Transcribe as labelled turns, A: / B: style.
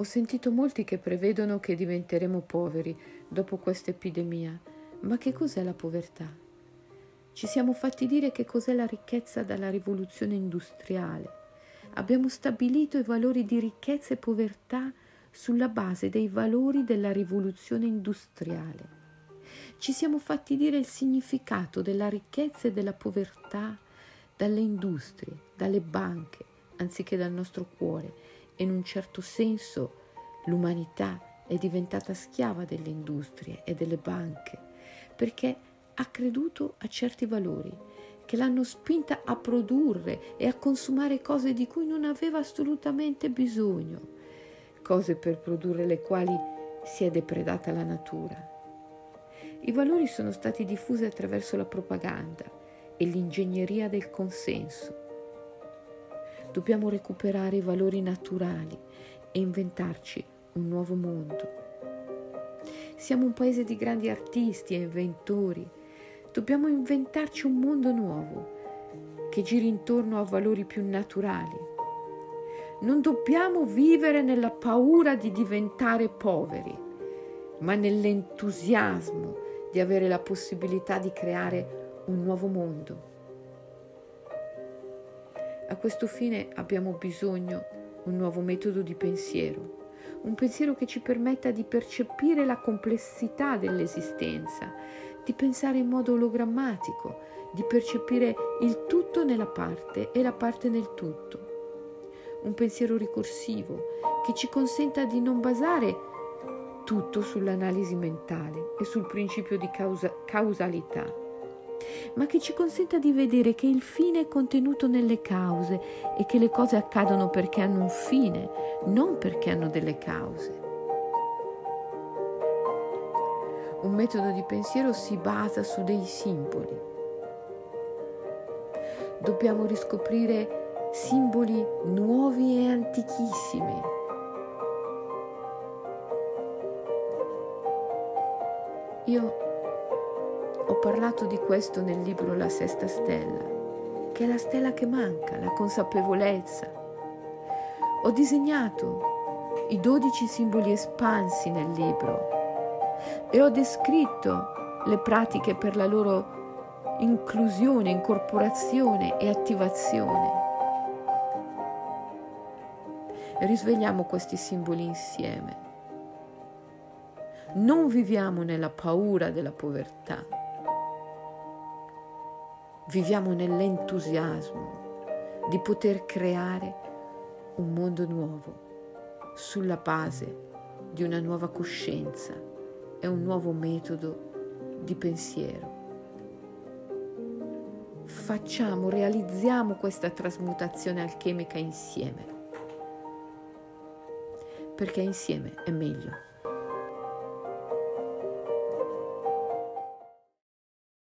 A: Ho sentito molti che prevedono che diventeremo poveri dopo questa epidemia, ma che cos'è la povertà? Ci siamo fatti dire che cos'è la ricchezza dalla rivoluzione industriale. Abbiamo stabilito i valori di ricchezza e povertà sulla base dei valori della rivoluzione industriale. Ci siamo fatti dire il significato della ricchezza e della povertà dalle industrie, dalle banche, anziché dal nostro cuore in un certo senso l'umanità è diventata schiava delle industrie e delle banche perché ha creduto a certi valori che l'hanno spinta a produrre e a consumare cose di cui non aveva assolutamente bisogno, cose per produrre le quali si è depredata la natura. I valori sono stati diffusi attraverso la propaganda e l'ingegneria del consenso Dobbiamo recuperare i valori naturali e inventarci un nuovo mondo. Siamo un paese di grandi artisti e inventori. Dobbiamo inventarci un mondo nuovo che giri intorno a valori più naturali. Non dobbiamo vivere nella paura di diventare poveri, ma nell'entusiasmo di avere la possibilità di creare un nuovo mondo. A questo fine abbiamo bisogno di un nuovo metodo di pensiero, un pensiero che ci permetta di percepire la complessità dell'esistenza, di pensare in modo ologrammatico, di percepire il tutto nella parte e la parte nel tutto. Un pensiero ricorsivo che ci consenta di non basare tutto sull'analisi mentale e sul principio di causa- causalità ma che ci consenta di vedere che il fine è contenuto nelle cause e che le cose accadono perché hanno un fine, non perché hanno delle cause. Un metodo di pensiero si basa su dei simboli. Dobbiamo riscoprire simboli nuovi e antichissimi. Io ho parlato di questo nel libro La sesta stella, che è la stella che manca, la consapevolezza. Ho disegnato i dodici simboli espansi nel libro e ho descritto le pratiche per la loro inclusione, incorporazione e attivazione. Risvegliamo questi simboli insieme. Non viviamo nella paura della povertà viviamo nell'entusiasmo di poter creare un mondo nuovo sulla base di una nuova coscienza e un nuovo metodo di pensiero. Facciamo, realizziamo questa trasmutazione alchemica insieme, perché insieme è meglio.